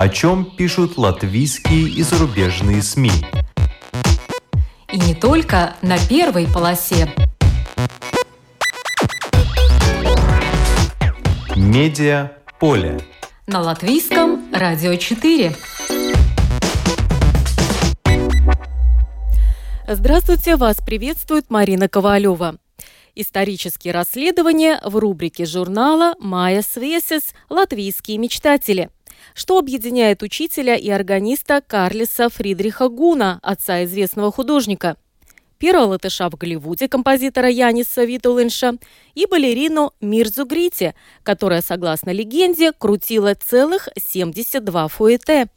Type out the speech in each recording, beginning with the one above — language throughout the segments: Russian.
О чем пишут латвийские и зарубежные СМИ. И не только на первой полосе. Медиа поле. На латвийском радио 4. Здравствуйте, вас приветствует Марина Ковалева. Исторические расследования в рубрике журнала «Майя Свесис. Латвийские мечтатели». Что объединяет учителя и органиста Карлиса Фридриха Гуна, отца известного художника? Первого латыша в Голливуде композитора Яниса Витулинша и балерину Мирзу Грити, которая, согласно легенде, крутила целых 72 фуэте.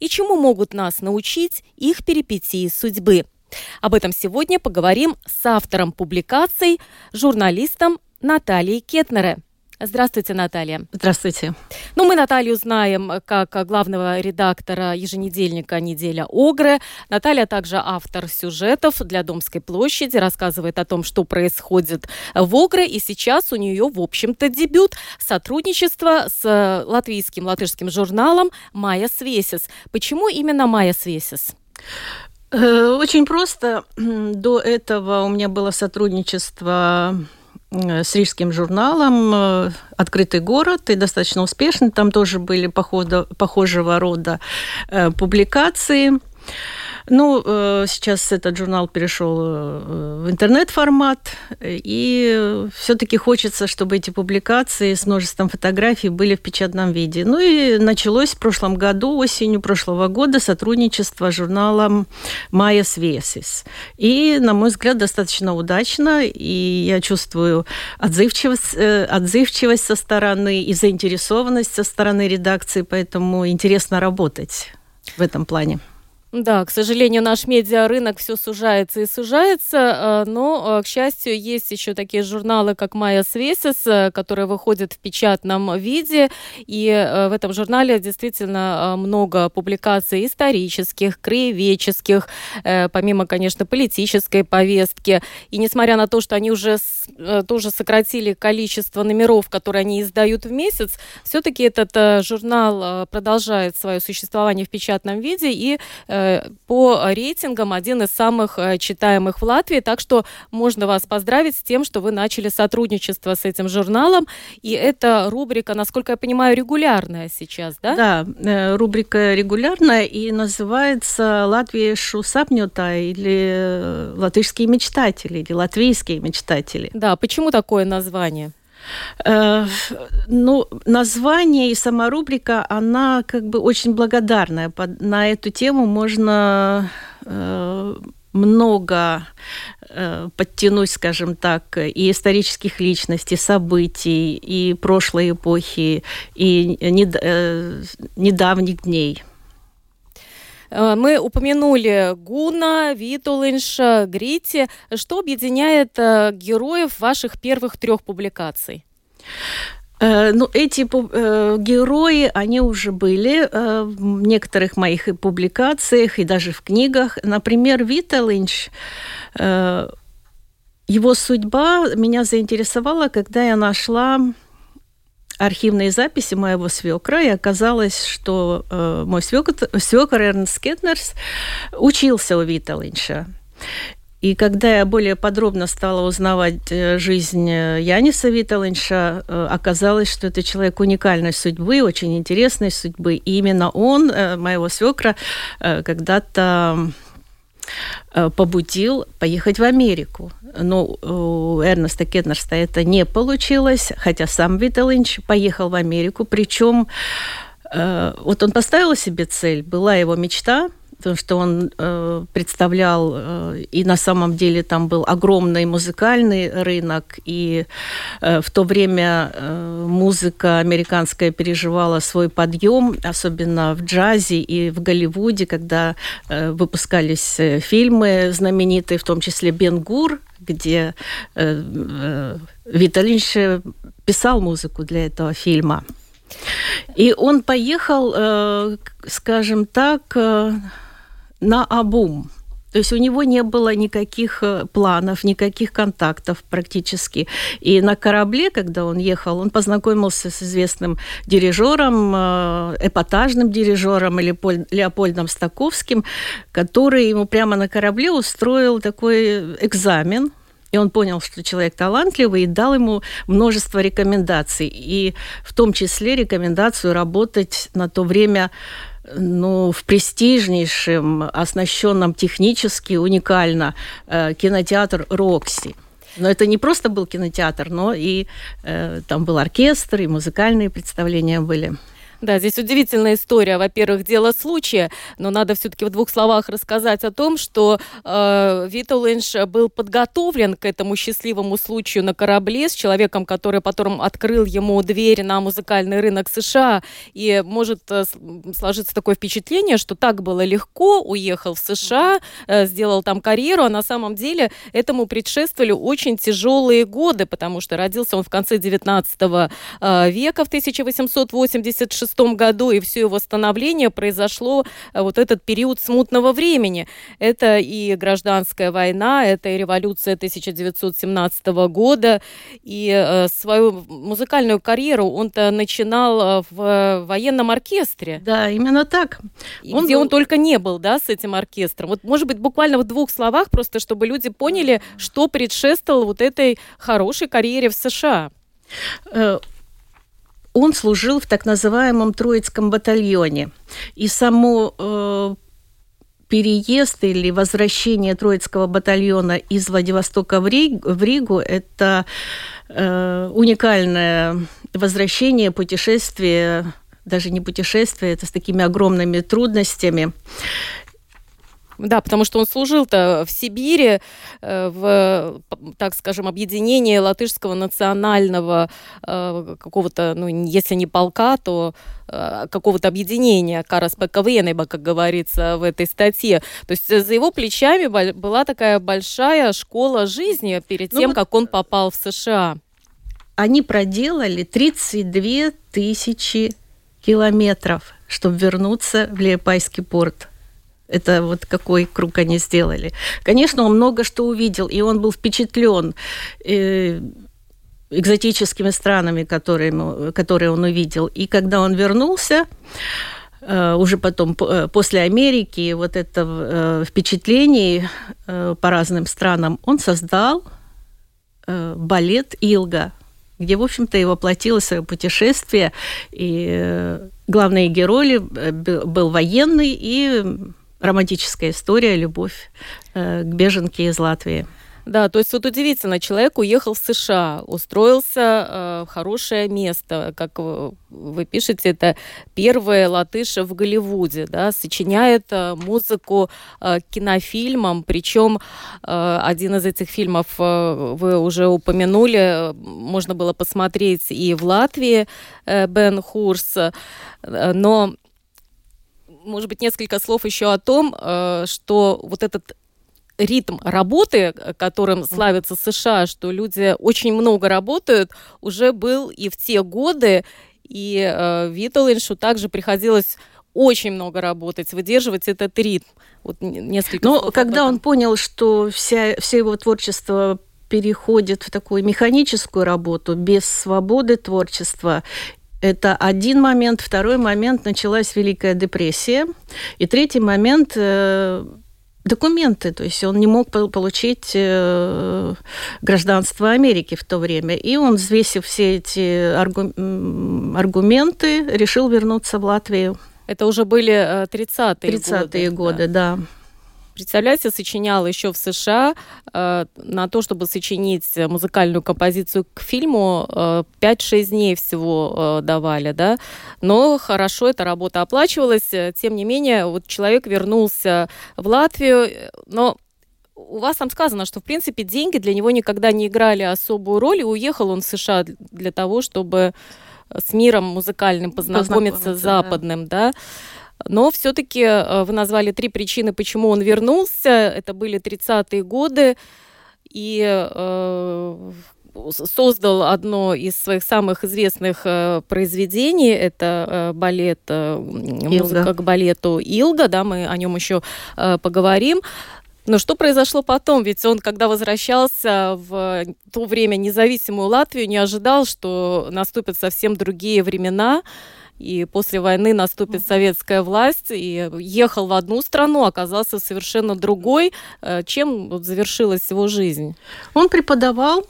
И чему могут нас научить их перипетии судьбы – об этом сегодня поговорим с автором публикаций, журналистом Натальей Кетнере. Здравствуйте, Наталья. Здравствуйте. Ну, мы Наталью знаем как главного редактора еженедельника «Неделя Огры». Наталья также автор сюжетов для Домской площади, рассказывает о том, что происходит в Огре. И сейчас у нее, в общем-то, дебют сотрудничество с латвийским латышским журналом «Майя Свесис». Почему именно «Майя Свесис»? Э, очень просто. До этого у меня было сотрудничество с рижским журналом э, «Открытый город» и достаточно успешно. Там тоже были похода, похожего рода э, публикации. Ну, э, сейчас этот журнал перешел э, в интернет-формат, и все-таки хочется, чтобы эти публикации с множеством фотографий были в печатном виде. Ну и началось в прошлом году, осенью прошлого года, сотрудничество с журналом «Майя Свесис». И, на мой взгляд, достаточно удачно, и я чувствую отзывчивость, э, отзывчивость со стороны и заинтересованность со стороны редакции, поэтому интересно работать в этом плане. Да, к сожалению, наш медиарынок все сужается и сужается, э, но, э, к счастью, есть еще такие журналы, как Майя Свесис, э, которые выходят в печатном виде, и в этом журнале действительно много публикаций исторических, краеведческих, помимо, конечно, политической повестки. И несмотря на то, что они уже тоже сократили количество номеров, которые они издают в месяц, все-таки этот журнал продолжает свое существование в печатном виде и по рейтингам один из самых э, читаемых в Латвии, так что можно вас поздравить с тем, что вы начали сотрудничество с этим журналом, и эта рубрика, насколько я понимаю, регулярная сейчас, да? Да, э, рубрика регулярная и называется «Латвия шусапнюта» или э, «Латышские мечтатели» или «Латвийские мечтатели». Да, почему такое название? Э, ну, название и сама рубрика, она как бы очень благодарная. На эту тему можно э, много э, подтянуть, скажем так, и исторических личностей, событий, и прошлой эпохи, и недавних дней. Мы упомянули Гуна, Витулинша, Грити. Что объединяет э, героев ваших первых трех публикаций? Э, ну, эти э, герои, они уже были э, в некоторых моих публикациях и даже в книгах. Например, Вита Линч, э, его судьба меня заинтересовала, когда я нашла архивные записи моего свекра, и оказалось, что э, мой свекр, свекр Эрнст Кетнерс учился у Вита Линча. И когда я более подробно стала узнавать э, жизнь э, Яниса Виталинша, э, оказалось, что это человек уникальной судьбы, очень интересной судьбы. И именно он, моего свекра, когда-то побудил поехать в Америку. Но у Эрнеста Кетнерста это не получилось, хотя сам Виталинч поехал в Америку. Причем вот он поставил себе цель, была его мечта – потому что он э, представлял, э, и на самом деле там был огромный музыкальный рынок, и э, в то время э, музыка американская переживала свой подъем, особенно в джазе и в Голливуде, когда э, выпускались э, фильмы знаменитые, в том числе «Бен Гур», где э, э, Виталинч писал музыку для этого фильма. И он поехал, э, скажем так, э, на обум. То есть у него не было никаких э, планов, никаких контактов практически. И на корабле, когда он ехал, он познакомился с известным дирижером, э, эпатажным дирижером Леопольдом Стаковским, который ему прямо на корабле устроил такой экзамен и он понял, что человек талантливый, и дал ему множество рекомендаций. И в том числе рекомендацию работать на то время ну, в престижнейшем, оснащенном технически уникально э, кинотеатр «Рокси». Но это не просто был кинотеатр, но и э, там был оркестр, и музыкальные представления были. Да, здесь удивительная история. Во-первых, дело случая, но надо все-таки в двух словах рассказать о том, что э, Виталинш был подготовлен к этому счастливому случаю на корабле с человеком, который потом открыл ему дверь на музыкальный рынок США. И может э, сложиться такое впечатление, что так было легко, уехал в США, э, сделал там карьеру, а на самом деле этому предшествовали очень тяжелые годы, потому что родился он в конце 19 э, века, в 1886 1936 году, и все его становление произошло э, вот этот период смутного времени. Это и гражданская война, это и революция 1917 года, и э, свою музыкальную карьеру он-то начинал э, в военном оркестре. Да, именно так. Он где был... он только не был, да, с этим оркестром. Вот, может быть, буквально в двух словах, просто чтобы люди поняли, что предшествовало вот этой хорошей карьере в США он служил в так называемом Троицком батальоне. И само э, переезд или возвращение Троицкого батальона из Владивостока в, Риг, в Ригу – это э, уникальное возвращение, путешествие, даже не путешествие, это с такими огромными трудностями. Да, потому что он служил-то в Сибири, э, в, так скажем, объединении латышского национального э, какого-то, ну, если не полка, то э, какого-то объединения Карас Пековенеба, как говорится в этой статье. То есть за его плечами была такая большая школа жизни перед ну, тем, вот как он попал в США. Они проделали 32 тысячи километров, чтобы вернуться в Лиепайский порт. Это вот какой круг они сделали. Конечно, он много что увидел, и он был впечатлен э, экзотическими странами, которые, которые он увидел. И когда он вернулся, э, уже потом э, после Америки, вот это впечатление по разным странам, он создал балет «Илга», где, в общем-то, и воплотилось свое путешествие. И главный герой был военный и романтическая история, любовь э, к беженке из Латвии. Да, то есть вот удивительно, человек уехал в США, устроился э, в хорошее место, как вы пишете, это первый латыш в Голливуде, да, сочиняет э, музыку э, кинофильмам, причем э, один из этих фильмов э, вы уже упомянули, можно было посмотреть и в Латвии э, Бен Хурс, э, но может быть, несколько слов еще о том, э, что вот этот ритм работы, которым славятся США, что люди очень много работают, уже был и в те годы, и э, Виталиншу также приходилось очень много работать, выдерживать этот ритм. Вот несколько Но когда он понял, что вся, все его творчество переходит в такую механическую работу, без свободы творчества, это один момент. Второй момент – началась Великая депрессия. И третий момент э, документы, то есть он не мог получить э, гражданство Америки в то время. И он, взвесив все эти аргументы, решил вернуться в Латвию. Это уже были 30-е, э, 30 годы. годы, да. да. Представляете, сочинял еще в США э, на то, чтобы сочинить музыкальную композицию к фильму, э, 5-6 дней всего э, давали, да. Но хорошо эта работа оплачивалась. Тем не менее, вот человек вернулся в Латвию, но у вас там сказано, что, в принципе, деньги для него никогда не играли особую роль, и уехал он в США для того, чтобы с миром музыкальным познакомиться, познакомиться западным, да. да? Но все-таки э, вы назвали три причины, почему он вернулся. Это были 30-е годы. И э, создал одно из своих самых известных э, произведений. Это э, балет, э, музыка к балету Илга. Да, мы о нем еще э, поговорим. Но что произошло потом? Ведь он, когда возвращался в то время независимую Латвию, не ожидал, что наступят совсем другие времена, и после войны наступит советская власть, и ехал в одну страну, оказался совершенно другой. Э, чем завершилась его жизнь? Он преподавал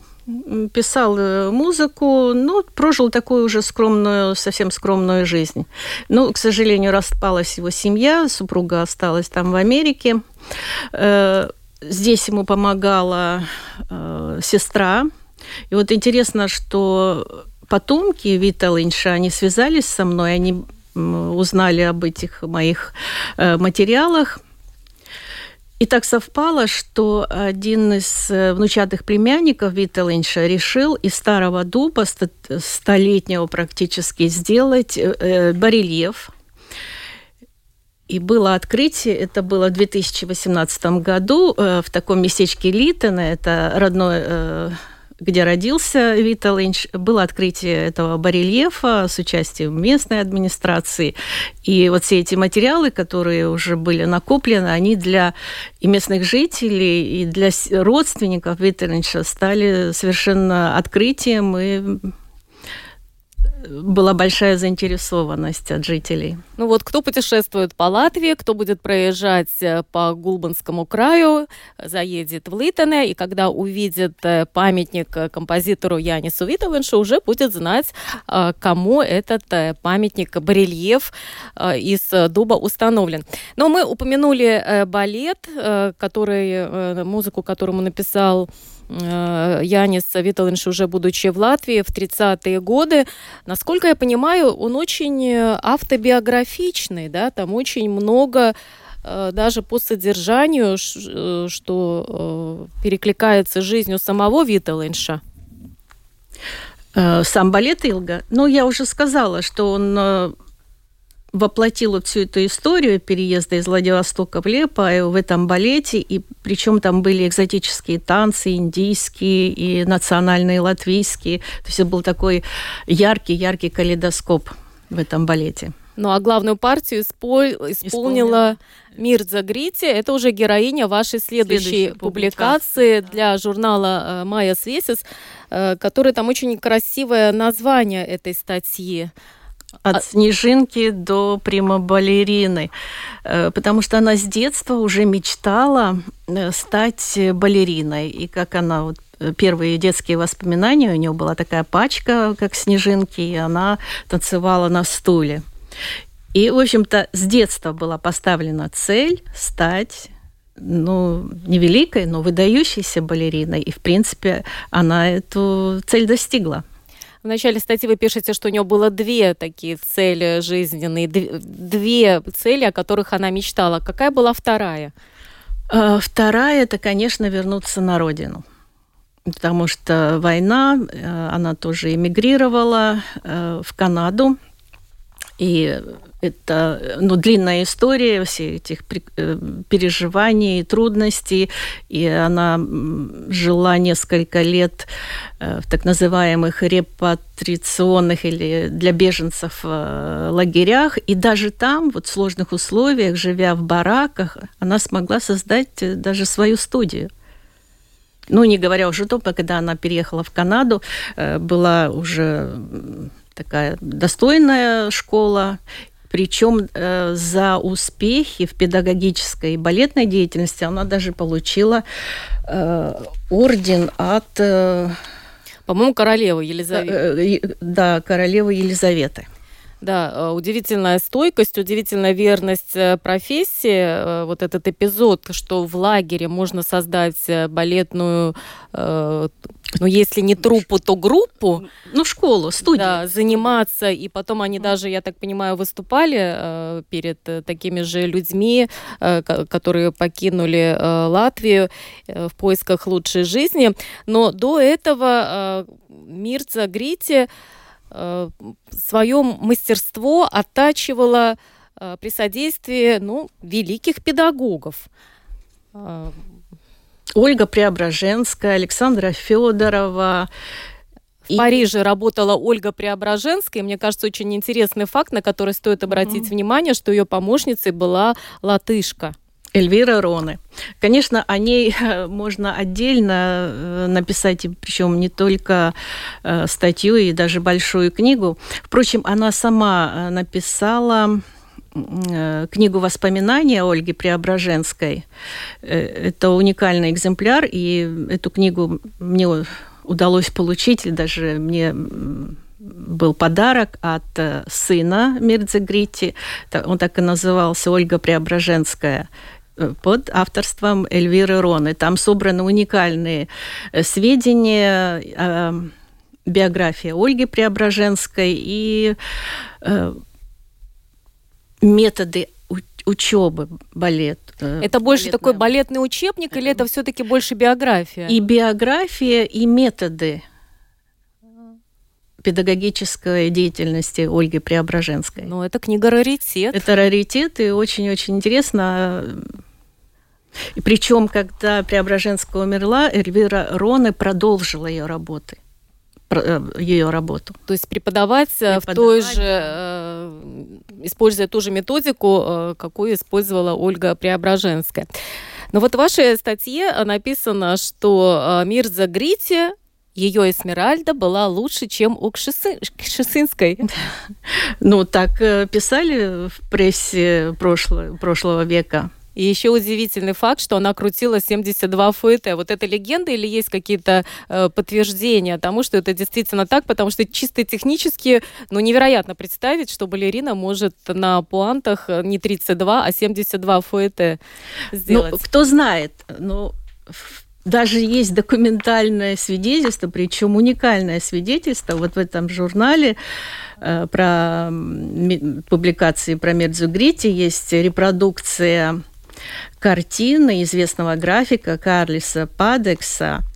писал э, музыку, но прожил такую уже скромную, совсем скромную жизнь. Но, к сожалению, распалась его семья, супруга осталась там в Америке. Э, здесь ему помогала сестра. И вот интересно, что потомки Вита Линша, они связались со мной, они узнали об этих моих э, материалах. И так совпало, что один из э, внучатых племянников Вита Линша решил из старого дуба, столетнего практически, сделать э, барельеф. И было открытие, это было в 2018 году в таком местечке Литена, это родной где родился Вита Линч, было открытие этого барельефа с участием местной администрации. И вот все эти материалы, которые уже были накоплены, они для и местных жителей, и для родственников Вита Линча стали совершенно открытием и была большая заинтересованность от жителей. Ну вот кто путешествует по Латвии, кто будет проезжать э, по Гулбанскому краю, заедет в Литоне, и когда увидит э, памятник э, композитору Янису Витовеншу, уже будет знать, кому этот памятник, барельеф из дуба установлен. Но мы упомянули балет, который, музыку которому написал Янис Виталинш, уже будучи в Латвии в 30-е годы. Насколько я понимаю, он очень э, автобиографичный, да, там очень много э, даже по содержанию, что перекликается жизнью самого Виталинша. Сам балет Илга, ну, я уже сказала, что он воплотил вот всю эту историю переезда из Владивостока в Лепа в этом балете, и причем там были экзотические танцы, индийские и национальные латвийские. То есть это был такой яркий-яркий калейдоскоп в этом балете. Ну а главную партию исполнила, исполнила Мирза Грити. Это уже героиня вашей следующей, следующей публикации да. для журнала э, «Майя Свесис», э, который там очень красивое название этой статьи. От а снежинки до прима-балерины, э, потому что она с детства уже мечтала э, стать балериной. И как она вот э, первые детские воспоминания, у нее была такая пачка, как снежинки, и она танцевала на стуле. И, в общем-то, с детства была поставлена цель стать ну, невеликой, но выдающейся балериной. И, в принципе, она эту цель достигла. В начале статьи вы пишете, что у нее было две такие цели жизненные, две цели, о которых она мечтала. Какая была вторая? А, вторая – это, конечно, вернуться на родину. Потому что война, э, она тоже эмигрировала э, в Канаду. И это ну, длинная история всех этих э, переживаний, трудностей. И она жила несколько лет э, в так называемых репатриационных или для беженцев э, лагерях. И даже там, вот в сложных условиях, живя в бараках, она смогла создать даже свою студию. Ну, не говоря уже о том, когда она переехала в Канаду, была уже такая достойная школа, причем э, за успехи в педагогической и балетной деятельности она даже получила э, орден от... Э, По-моему, королевы Елизаветы. Э, э, да, королевы Елизаветы. Да, э, удивительная стойкость, удивительная верность э, профессии. Э, вот этот эпизод, что в лагере можно создать балетную, ну, если не труппу, то группу. Ну, школу, студию. Да, заниматься. И потом они даже, я так понимаю, выступали перед такими же людьми, которые покинули Латвию в поисках лучшей жизни. Но до этого Мирца Грити Э, свое мастерство оттачивала э, при содействии ну, великих педагогов. Э, Ольга Преображенская, Александра Федорова, в и... Париже работала Ольга Преображенская. Мне кажется, очень интересный факт, на который стоит обратить mm-hmm. внимание, что ее помощницей была латышка. Эльвира Роны. Конечно, о ней можно отдельно э, написать, причем не только э, статью и даже большую книгу. Впрочем, она сама э, написала книгу воспоминаний Ольги Преображенской. Это уникальный экземпляр, и эту книгу мне удалось получить, даже мне был подарок от сына Мирдзе Грити. Он так и назывался Ольга Преображенская под авторством Эльвиры Роны. Там собраны уникальные э, сведения, э, биография Ольги Преображенской и э, методы учебы балет. Это больше балетная. такой балетный учебник или это все-таки больше биография? И биография, и методы педагогической деятельности Ольги Преображенской. Ну, это книга раритет. Это раритет, и очень-очень интересно. И причем, когда Преображенская умерла, Эльвира Роны продолжила ее работы э, ее работу. То есть преподавать, преподавать в той же, э, используя ту же методику, э, какую использовала Ольга Преображенская. Но вот в вашей статье написано, что Мирза Грити ее Эсмеральда была лучше, чем у Кшисы... Кшисинской. Ну, так э, писали в прессе прошлого, прошлого века. И еще удивительный факт, что она крутила 72 фуэте. Вот это легенда или есть какие-то э, подтверждения тому, что это действительно так? Потому что чисто технически, ну, невероятно представить, что балерина может на пуантах не 32, а 72 фуэте ну, сделать. Ну, кто знает. Ну, даже есть документальное свидетельство, причем уникальное свидетельство. Вот в этом журнале э, про публикации про Мердзугрити есть репродукция картины известного графика Карлиса Падекса –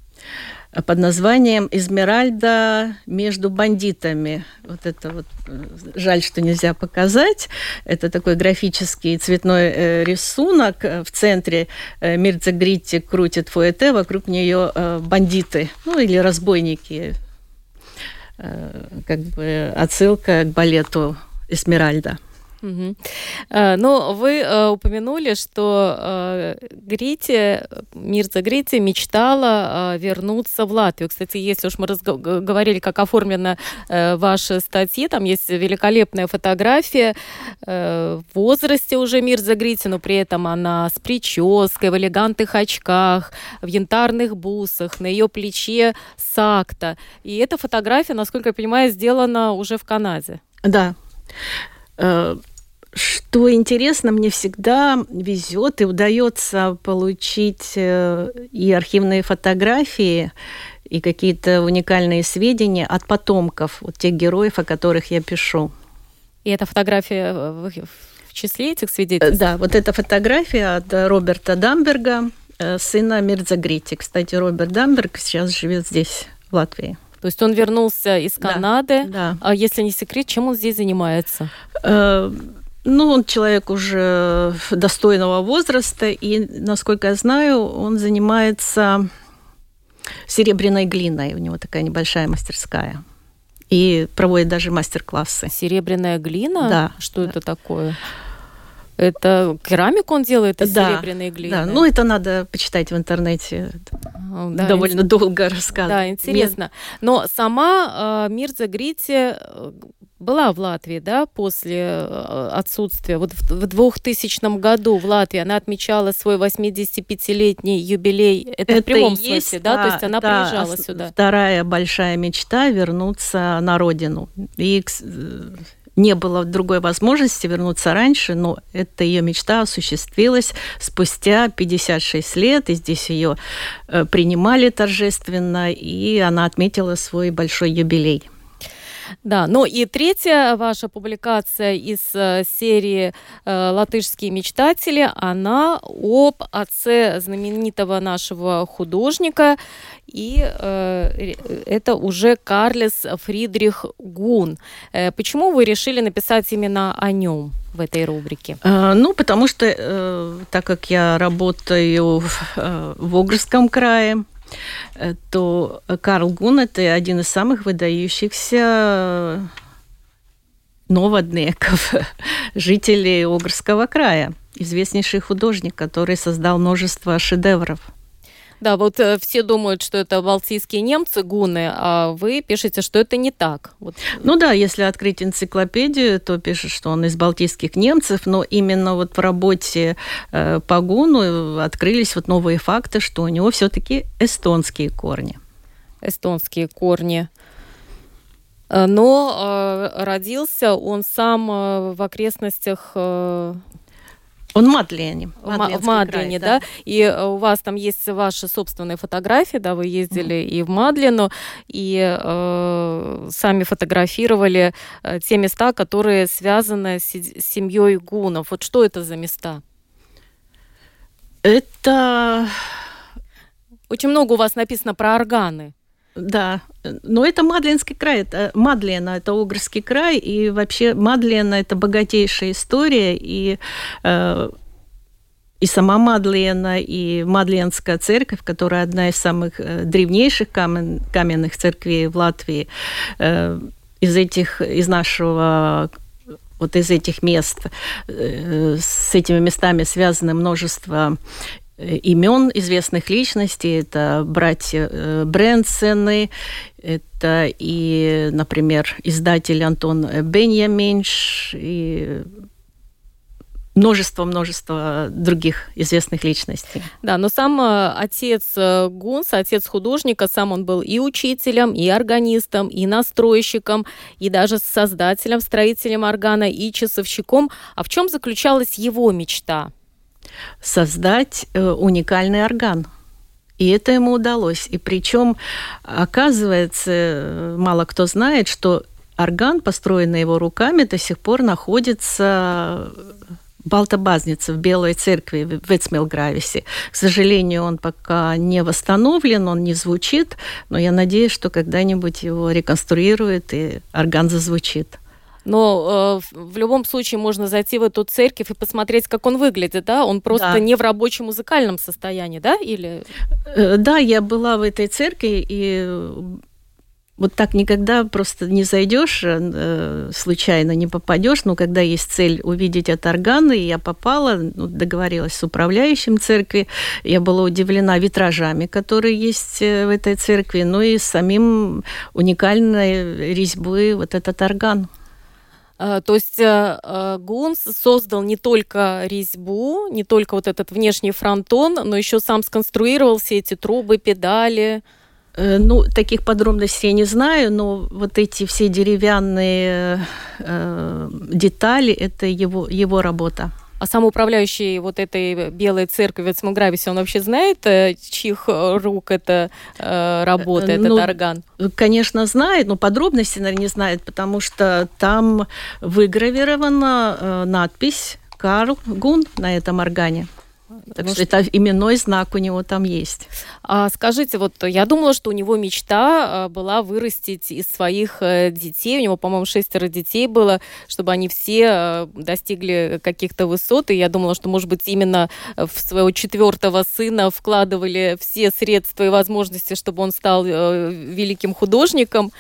под названием «Эсмеральда между бандитами». Вот это вот э, жаль, что нельзя показать. Это такой графический цветной э, рисунок. В центре э, Мирца Гритти крутит фуэте, вокруг нее бандиты, ну или разбойники. Как бы отсылка к балету «Эсмеральда». Угу. Ну, вы э, упомянули, что э, Грити, Мирза Грити мечтала вернуться в Латвию. Кстати, если уж мы говорили, как оформлена ваша статья, там есть великолепная фотография в возрасте уже Мирза Грити, но при этом она с прической, в элегантных очках, в янтарных бусах, на ее плече сакта. И эта фотография, насколько я понимаю, сделана уже в Канаде. Да. Что интересно, мне всегда везет и удается получить э, и архивные фотографии, и какие-то уникальные сведения от потомков, вот тех героев, о которых я пишу. И эта фотография в числе этих свидетельств? Да, вот эта фотография от Роберта Дамберга, э, сына Мирзагрити. Кстати, Роберт Дамберг сейчас живет здесь, в Латвии. То есть он вернулся из Канады. Да, да. А если не секрет, чем он здесь занимается? Э, ну, он человек уже достойного возраста, и, насколько я знаю, он занимается серебряной глиной. У него такая небольшая мастерская. И проводит даже мастер-классы. Серебряная глина? Да. Что да. это такое? Это керамику он делает из да, серебряной глины? Да, ну это надо почитать в интернете. Да, Довольно ин... долго рассказывать. Да, интересно. Но сама э, Мирза Грити э, была в Латвии, да, после э, отсутствия. Вот в 2000 году в Латвии она отмечала свой 85-летний юбилей. Это, Это в прямом есть, смысле, да? да? То есть она да, приезжала сюда. Вторая большая мечта вернуться на родину. И не было другой возможности вернуться раньше, но эта ее мечта осуществилась спустя 56 лет, и здесь ее э, принимали торжественно, и она отметила свой большой юбилей. Да, ну и третья ваша публикация из э, серии э, «Латышские мечтатели», она об отце знаменитого нашего художника, и э, это уже Карлес Фридрих Гун. Почему вы решили написать именно о нем? в этой рубрике? Ну, потому что, так как я работаю в, Огрском крае, то Карл Гун – это один из самых выдающихся новоднеков, жителей Огрского края, известнейший художник, который создал множество шедевров. Да, вот э, все думают, что это балтийские немцы, гуны, а вы пишете, что это не так. Вот. Ну да, если открыть энциклопедию, то пишет, что он из балтийских немцев, но именно вот в работе э, по гуну открылись вот новые факты, что у него все-таки эстонские корни. Эстонские корни. Э, но э, родился он сам э, в окрестностях э, он в Мадлене. В Мадлене, да. да. И э, у вас там есть ваши собственные фотографии, да, вы ездили mm-hmm. и в Мадлену, и э, сами фотографировали э, те места, которые связаны с семьей гунов. Вот что это за места? Это... Очень много у вас написано про органы. Да, но это Мадленский край, это Мадлена, это Огрский край, и вообще Мадлена это богатейшая история, и э, и сама Мадлена, и Мадленская церковь, которая одна из самых э, древнейших камен, каменных церквей в Латвии, э, из этих, из нашего вот из этих мест, э, с этими местами связано множество Э, имен известных личностей. Это братья э, Брэнсены, это и, например, издатель Антон Беньяминш, и множество-множество других известных личностей. Да, но сам э, отец Гунс, отец художника, сам он был и учителем, и органистом, и настройщиком, и даже создателем, строителем органа, и часовщиком. А в чем заключалась его мечта? Создать э, уникальный орган. И это ему удалось. И причем, оказывается, мало кто знает, что орган, построенный его руками, до сих пор находится в Балтабазнице, в Белой церкви в Эцмелгрависе. К сожалению, он пока не восстановлен, он не звучит, но я надеюсь, что когда-нибудь его реконструируют и орган зазвучит. Но э, в любом случае можно зайти в эту церковь и посмотреть, как он выглядит, да? Он просто да. не в рабочем музыкальном состоянии, да? Или... Э, да, я была в этой церкви, и вот так никогда просто не зайдешь, э, случайно не попадешь, но когда есть цель увидеть от органы, я попала, ну, договорилась с управляющим церкви, я была удивлена витражами, которые есть э, в этой церкви, ну и самим уникальной резьбой вот этот орган. А, то есть э, э, Гунс создал не только резьбу, не только вот этот внешний фронтон, но еще сам сконструировал все эти трубы, педали. Э, ну, таких подробностей я не знаю, но вот эти все деревянные э, детали – это его, его работа. А сам управляющий вот этой белой церкви в Эцмогрависе, он вообще знает, э, чьих э, рук это э, работа, этот ну, орган? Конечно, знает, но подробности, наверное, не знает, потому что там выгравирована надпись «Карл Гун» на этом органе. Так Может... что это именной знак у него там есть. А скажите, вот я думала, что у него мечта а, была вырастить из своих э, детей, у него, по-моему, шестеро детей было, чтобы они все э, достигли каких-то высот, и я думала, что, может быть, именно в своего четвертого сына вкладывали все средства и возможности, чтобы он стал э, великим художником.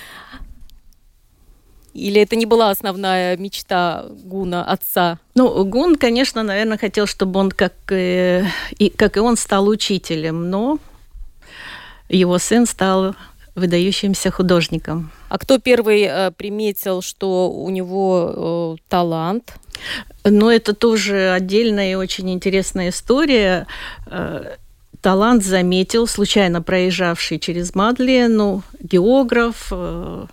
Или это не была основная мечта Гуна, отца? Ну, Гун, конечно, наверное, хотел, чтобы он, как, э, и, как и он, стал учителем, но его сын стал выдающимся художником. А кто первый э, приметил, что у него э, талант? Ну, это тоже отдельная и очень интересная история. Э, талант заметил случайно проезжавший через Мадлену географ, э,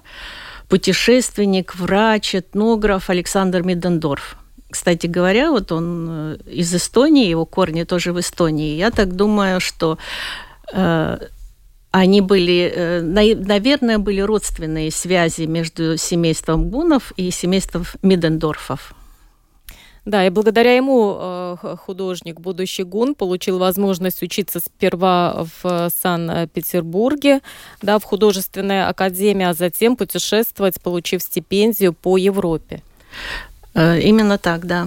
путешественник, врач, этнограф Александр Мидендорф. Кстати говоря, вот он э, из Эстонии, его корни тоже в Эстонии. Я так думаю, что э, они были, э, наверное, были родственные связи между семейством Гунов и семейством Мидендорфов. Да, и благодаря ему э, художник, будущий гун, получил возможность учиться сперва в Санкт-Петербурге, да, в художественной академии, а затем путешествовать, получив стипендию по Европе. Э, именно так, да.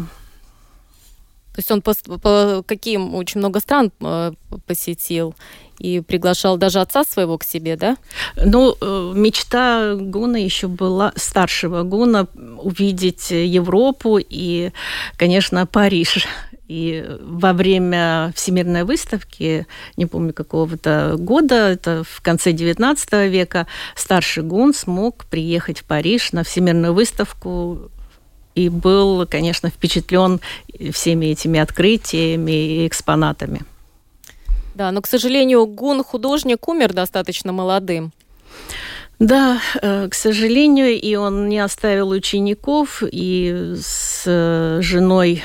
То есть он по, по каким очень много стран э, посетил и приглашал даже отца своего к себе, да? Ну, э, мечта Гуна еще была, старшего Гуна, увидеть Европу и, конечно, Париж. И во время Всемирной выставки, не помню какого-то года, это в конце XIX века, старший Гун смог приехать в Париж на Всемирную выставку и был, конечно, впечатлен всеми этими открытиями и экспонатами. Да, но, к сожалению, Гун художник умер достаточно молодым. Да, э, к сожалению, и он не оставил учеников, и с э, женой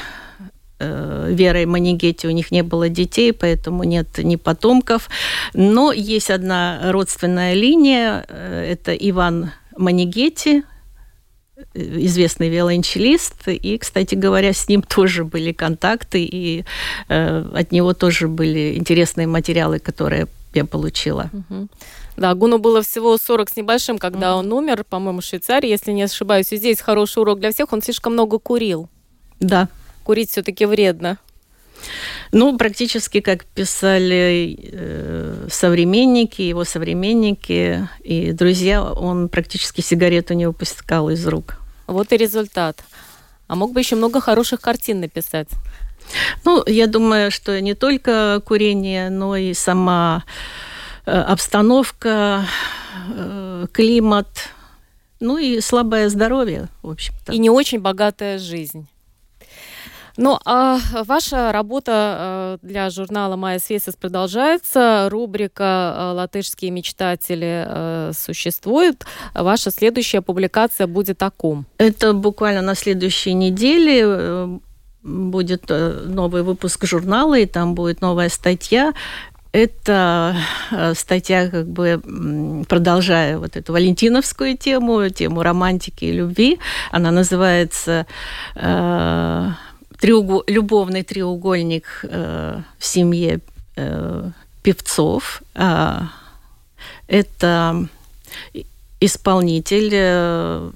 э, Верой Манигетти у них не было детей, поэтому нет ни потомков. Но есть одна родственная линия, это Иван Манигетти, известный виолончелист, и, кстати говоря, с ним тоже были контакты, и э, от него тоже были интересные материалы, которые я получила. Да, Гуну было всего 40 с небольшим, когда mm. он умер, по-моему, в Швейцарии, если не ошибаюсь. И здесь хороший урок для всех, он слишком много курил. Да. Курить все-таки вредно. Ну, практически, как писали э, современники, его современники и друзья, он практически сигарету не выпускал из рук. Вот и результат. А мог бы еще много хороших картин написать. Ну, я думаю, что не только курение, но и сама э, обстановка, э, климат, ну и слабое здоровье, в общем-то. И не очень богатая жизнь. Ну, а ваша работа э, для журнала «Майя Свесис» продолжается. Рубрика э, «Латышские мечтатели» э, существует. Ваша следующая публикация будет о ком? Это буквально на следующей неделе будет новый выпуск журнала, и там будет новая статья. Это статья, как бы продолжая вот эту валентиновскую тему, тему романтики и любви. Она называется треугол, любовный треугольник э, в семье э, певцов. Э, это исполнитель, э,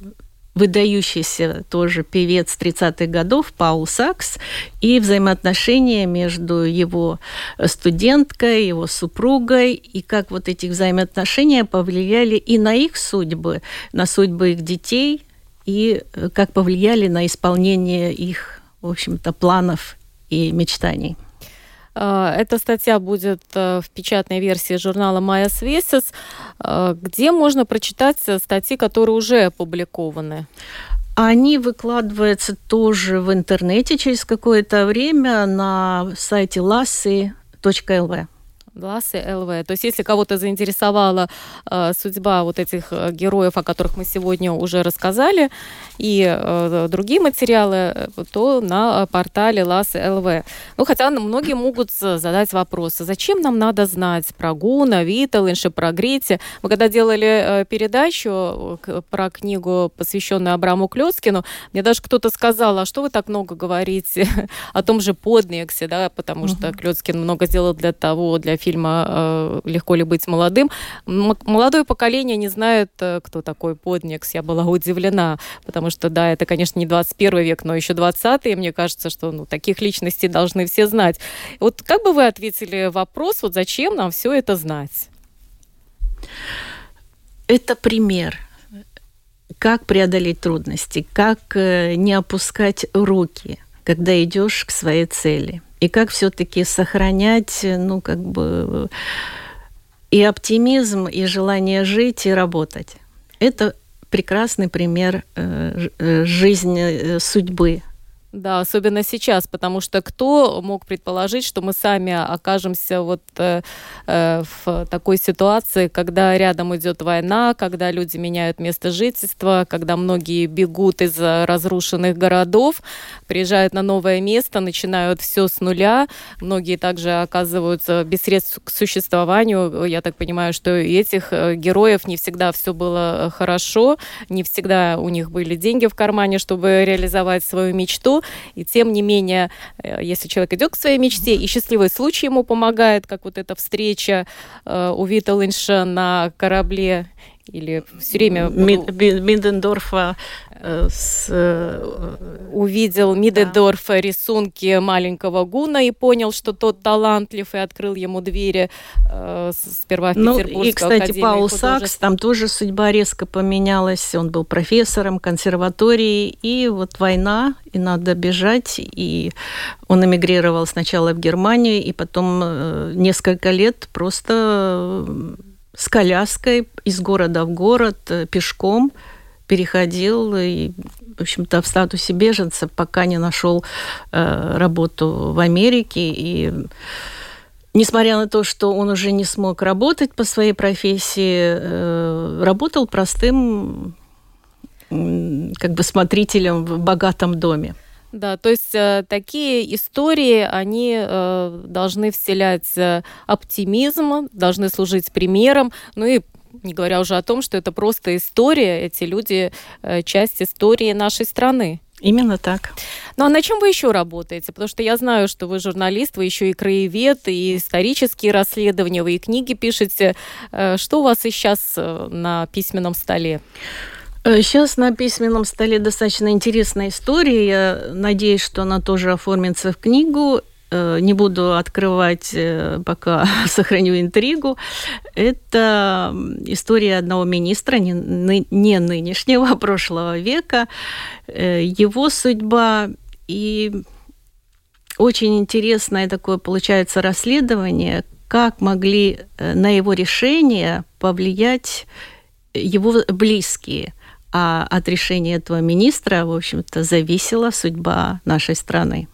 выдающийся тоже певец 30-х годов Паул Сакс и взаимоотношения между его студенткой, его супругой, и как вот эти взаимоотношения повлияли и на их судьбы, на судьбы их детей, и э, как повлияли на исполнение их в общем-то, планов и мечтаний. А, эта статья будет э, в печатной версии журнала «Майя Свесис». А, где можно прочитать статьи, которые уже опубликованы? Они выкладываются тоже в интернете через какое-то время на сайте lassi.lv. Гласы ЛВ. То есть, если кого-то заинтересовала э, судьба вот этих э, героев, о которых мы сегодня уже рассказали, и э, другие материалы, э, то на портале Ласы ЛВ. Ну, хотя многие могут задать вопросы, зачем нам надо знать про Гуна, Виталинша, про Грити. Мы когда делали э, передачу э, про книгу, посвященную Абраму Клёцкину, мне даже кто-то сказал, а что вы так много говорите о том же Поднексе, да, потому что Клёцкин много сделал для того, для фильма э, «Легко ли быть молодым». Молодое поколение не знает, э, кто такой Подникс. Я была удивлена, потому что, да, это, конечно, не 21 век, но еще 20 и мне кажется, что ну, таких личностей должны все знать. Вот как бы вы ответили вопрос, вот зачем нам все это знать? Это пример как преодолеть трудности, как э, не опускать руки, когда идешь к своей цели и как все-таки сохранять, ну, как бы и оптимизм, и желание жить, и работать. Это прекрасный пример э, э жизни, э, судьбы да, особенно сейчас, потому что кто мог предположить, что мы сами окажемся вот э, э, в такой ситуации, когда рядом идет война, когда люди меняют место жительства, когда многие бегут из разрушенных городов, приезжают на новое место, начинают все с нуля. Многие также оказываются без средств к существованию. Я так понимаю, что у этих э, героев не всегда все было хорошо, не всегда у них были деньги в кармане, чтобы реализовать свою мечту. И тем не менее, э, если человек идет к своей мечте, и счастливый случай ему помогает, как вот эта встреча э, у Вита на корабле, Или все время... Мид, Мидендорфа э, с... Э, увидел Мидендорфа да. рисунки маленького Гуна и понял, что тот талантлив, и открыл ему двери э, сперва в ну, И, кстати, Паул Сакс, там тоже судьба резко поменялась. Он был профессором консерватории, и вот война, и надо бежать, и он эмигрировал сначала в Германию, и потом э, несколько лет просто с коляской из города в город э, пешком переходил и, в общем-то, в статусе беженца, пока не нашел э, работу в Америке. И несмотря на то, что он уже не смог работать по своей профессии, э, работал простым как бы смотрителем в богатом доме. Да, то есть э, такие истории, они э, должны вселять э, оптимизм, должны служить примером, ну и не говоря уже о том, что это просто история, эти люди э, часть истории нашей страны. Именно так. Ну а на чем вы еще работаете? Потому что я знаю, что вы журналист, вы еще и краевед, и исторические расследования, вы и книги пишете. Э, что у вас сейчас э, на письменном столе? Э, сейчас на письменном столе достаточно интересная история. Я надеюсь, что она тоже оформится в книгу. Э, не буду открывать, э, пока сохраню интригу. Это история одного министра, не, не нынешнего, а прошлого века. Его судьба и очень интересное такое получается расследование, как могли на его решение повлиять его близкие а от решения этого министра, в общем-то, зависела судьба нашей страны.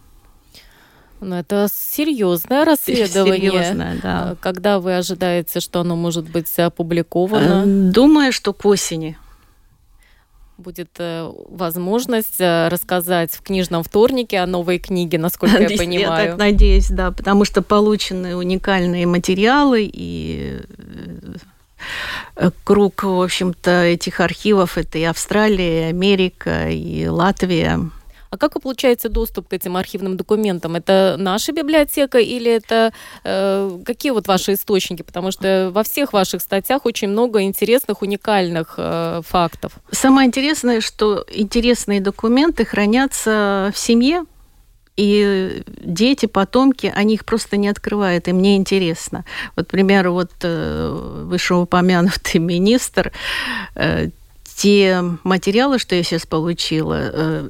Ну, это серьезное расследование. Серьезное, да. А когда вы ожидаете, что оно может быть опубликовано? Э, думаю, что к осени будет э, возможность э, рассказать в книжном вторнике о новой книге, насколько я понимаю. Я так надеюсь, да, потому что получены уникальные материалы и круг, в общем-то, этих архивов. Это и Австралия, и Америка, и Латвия. А как получается доступ к этим архивным документам? Это наша библиотека или это э, какие вот ваши источники? Потому что во всех ваших статьях очень много интересных, уникальных э, фактов. Самое интересное, что интересные документы хранятся в семье, и дети, потомки, они их просто не открывают, и мне интересно. Вот, к примеру, вот э, вышеупомянутый министр, э, те материалы, что я сейчас получила, э,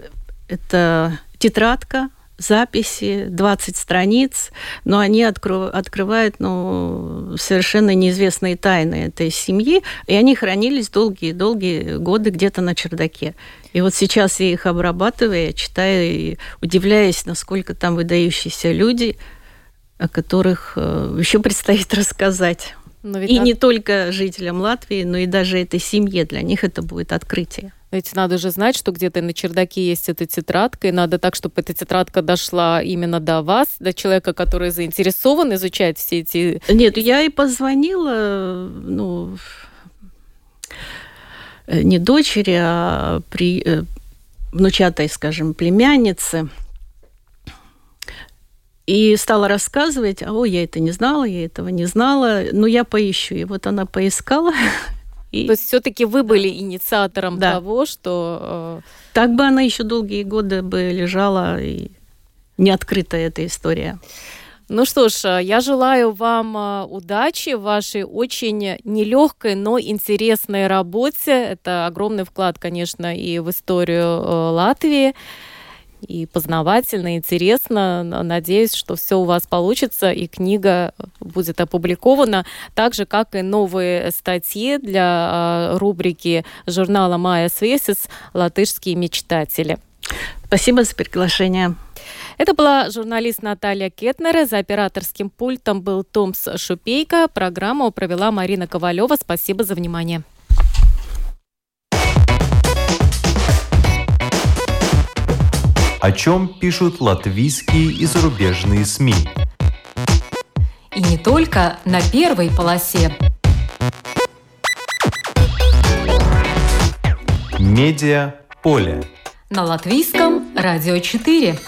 это тетрадка записи, 20 страниц, но они откро- открывают ну, совершенно неизвестные тайны этой семьи, и они хранились долгие-долгие годы где-то на чердаке. И вот сейчас я их обрабатываю, я читаю и удивляюсь, насколько там выдающиеся люди, о которых э, еще предстоит рассказать. и так... не только жителям Латвии, но и даже этой семье. Для них это будет открытие. Ведь надо же знать, что где-то на чердаке есть эта тетрадка, и надо так, чтобы эта тетрадка дошла именно до вас, до человека, который заинтересован изучать все эти... Нет, я и позвонила, ну, не дочери, а при, э, внучатой, скажем, племяннице. И стала рассказывать, а о, я это не знала, я этого не знала, но я поищу. И вот она поискала. И... То есть все-таки вы были инициатором да. того, что... Э, так бы она еще долгие годы бы лежала и не открыта эта история. Ну что ж, э, я желаю вам э, удачи в вашей очень нелегкой, но интересной работе. Это огромный вклад, конечно, и в историю э, Латвии. И познавательно, интересно. Надеюсь, что все у вас получится, и книга будет опубликована, так же, как и новые статьи для рубрики журнала «Майя Свесис. Латышские мечтатели». Спасибо за приглашение. Это была журналист Наталья Кетнер. За операторским пультом был Томс Шупейко. Программу провела Марина Ковалева. Спасибо за внимание. О чем пишут латвийские и зарубежные СМИ? И не только на первой полосе. Медиа поле. На латвийском радио 4.